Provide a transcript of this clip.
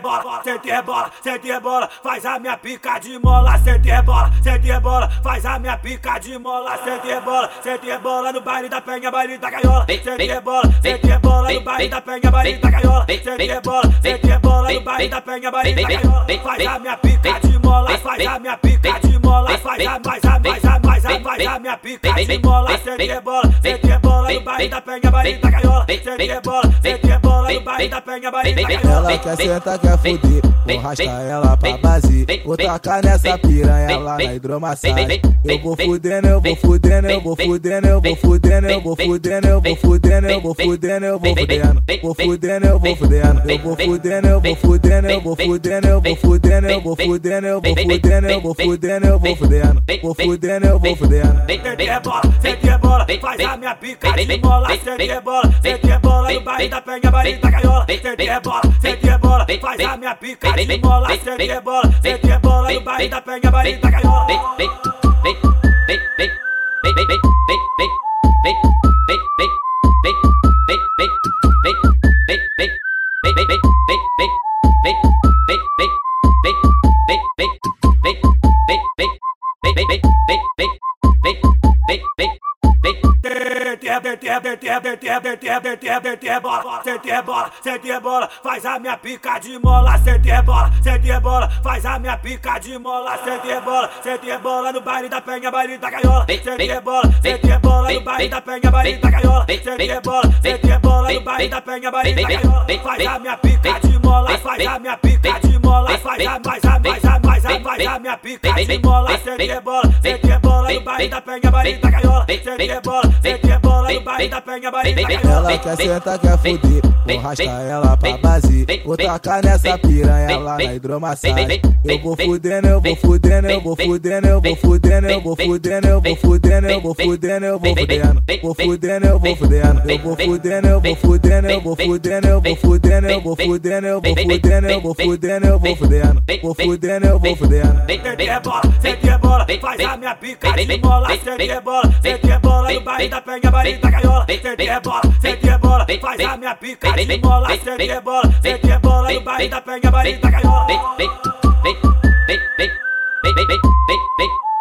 bola, deter bola, deter bola, faz a minha pica de mola, deter bola, deter bola, faz a minha pica de mola, deter bola, deter bola no baile da penha, baile da gaiola, deter bola, deter bola no baile da penha, baile da gaiola, deter bola, deter bola no baile da penha, baile da gaiola, faz a minha pica de mola, faz a minha pica de mola, faz a mais a mais a mais a mais a minha pica de mola, deter bola, deter bola no baile da penha, baile da gaiola, deter bola, deter bola no baile da penha, baile da gaiola. Ela quer sentar, quer fuder, vou arrastar ela pra base. Vou tacar nessa piranha lá na hidromassagem. Eu vou fudendo, eu vou fudendo, eu vou fudendo, eu vou fudendo, eu vou fudendo, eu vou fudendo, eu vou fudendo, eu vou fudendo. Vou fudendo, eu vou fudendo, eu vou fudendo, eu vou fudendo, eu vou fudendo, eu vou fudendo, eu vou fudendo, eu vou fudendo, eu vou fudendo, eu vou fudendo. Vou fudendo, eu vou fudendo. Cê bola, cê bola, faz a minha pica de mola, cê bola, cê bola no baile da penha, baile da gaiola, cê bola, cê bola, faz a minha pica de mola, cê bola, cê bola no baile da penha, baile da gaiola. Deter, deter, deter, deter, deter, deter, bola, deter bola, deter bola, faz a minha pica de mola, deter bola, deter bola, faz a minha pica de mola, deter bola, deter bola no baile da penha, baile da gaiola, deter bola, deter bola no baile da penha, baile da gaiola, deter bola, deter bola no baile da penha, baile da gaiola, faz a minha pica de mola, faz a minha pica de mola, faz a mais a mais a mais a mais a minha pica de mola, deter bola, deter bola no baile da penha, baile da gaiola, deter bola, deter bola no baile da penha, baile da gaiola. Ela quer sentar, quer fuder, vou arrastar ela pra base. Vou tacar nessa piranha lá na hidromassagem. Eu vou fudendo, eu vou fudendo, eu vou fudendo, eu vou fudendo, eu vou fudendo, eu vou fudendo, eu vou fudendo, eu vou fudendo. Vou fudendo, eu vou fudendo, eu vou fudendo, eu vou fudendo, eu vou fudendo, eu vou fudendo, eu vou fudendo, eu vou fudendo, eu vou fudendo, eu vou fudendo. Vou fudendo, eu vou fudendo. Cê bola, cê bola, faz a minha pica de mola, cê bola, cê bola no baile da penha, baile da gaiola, cê bola, cê bola, faz a minha pica de mola, cê bola, cê bola no baile da penha, baile da gaiola. Vem, vem, vem, vem, vem, vem, vem, vem, vem.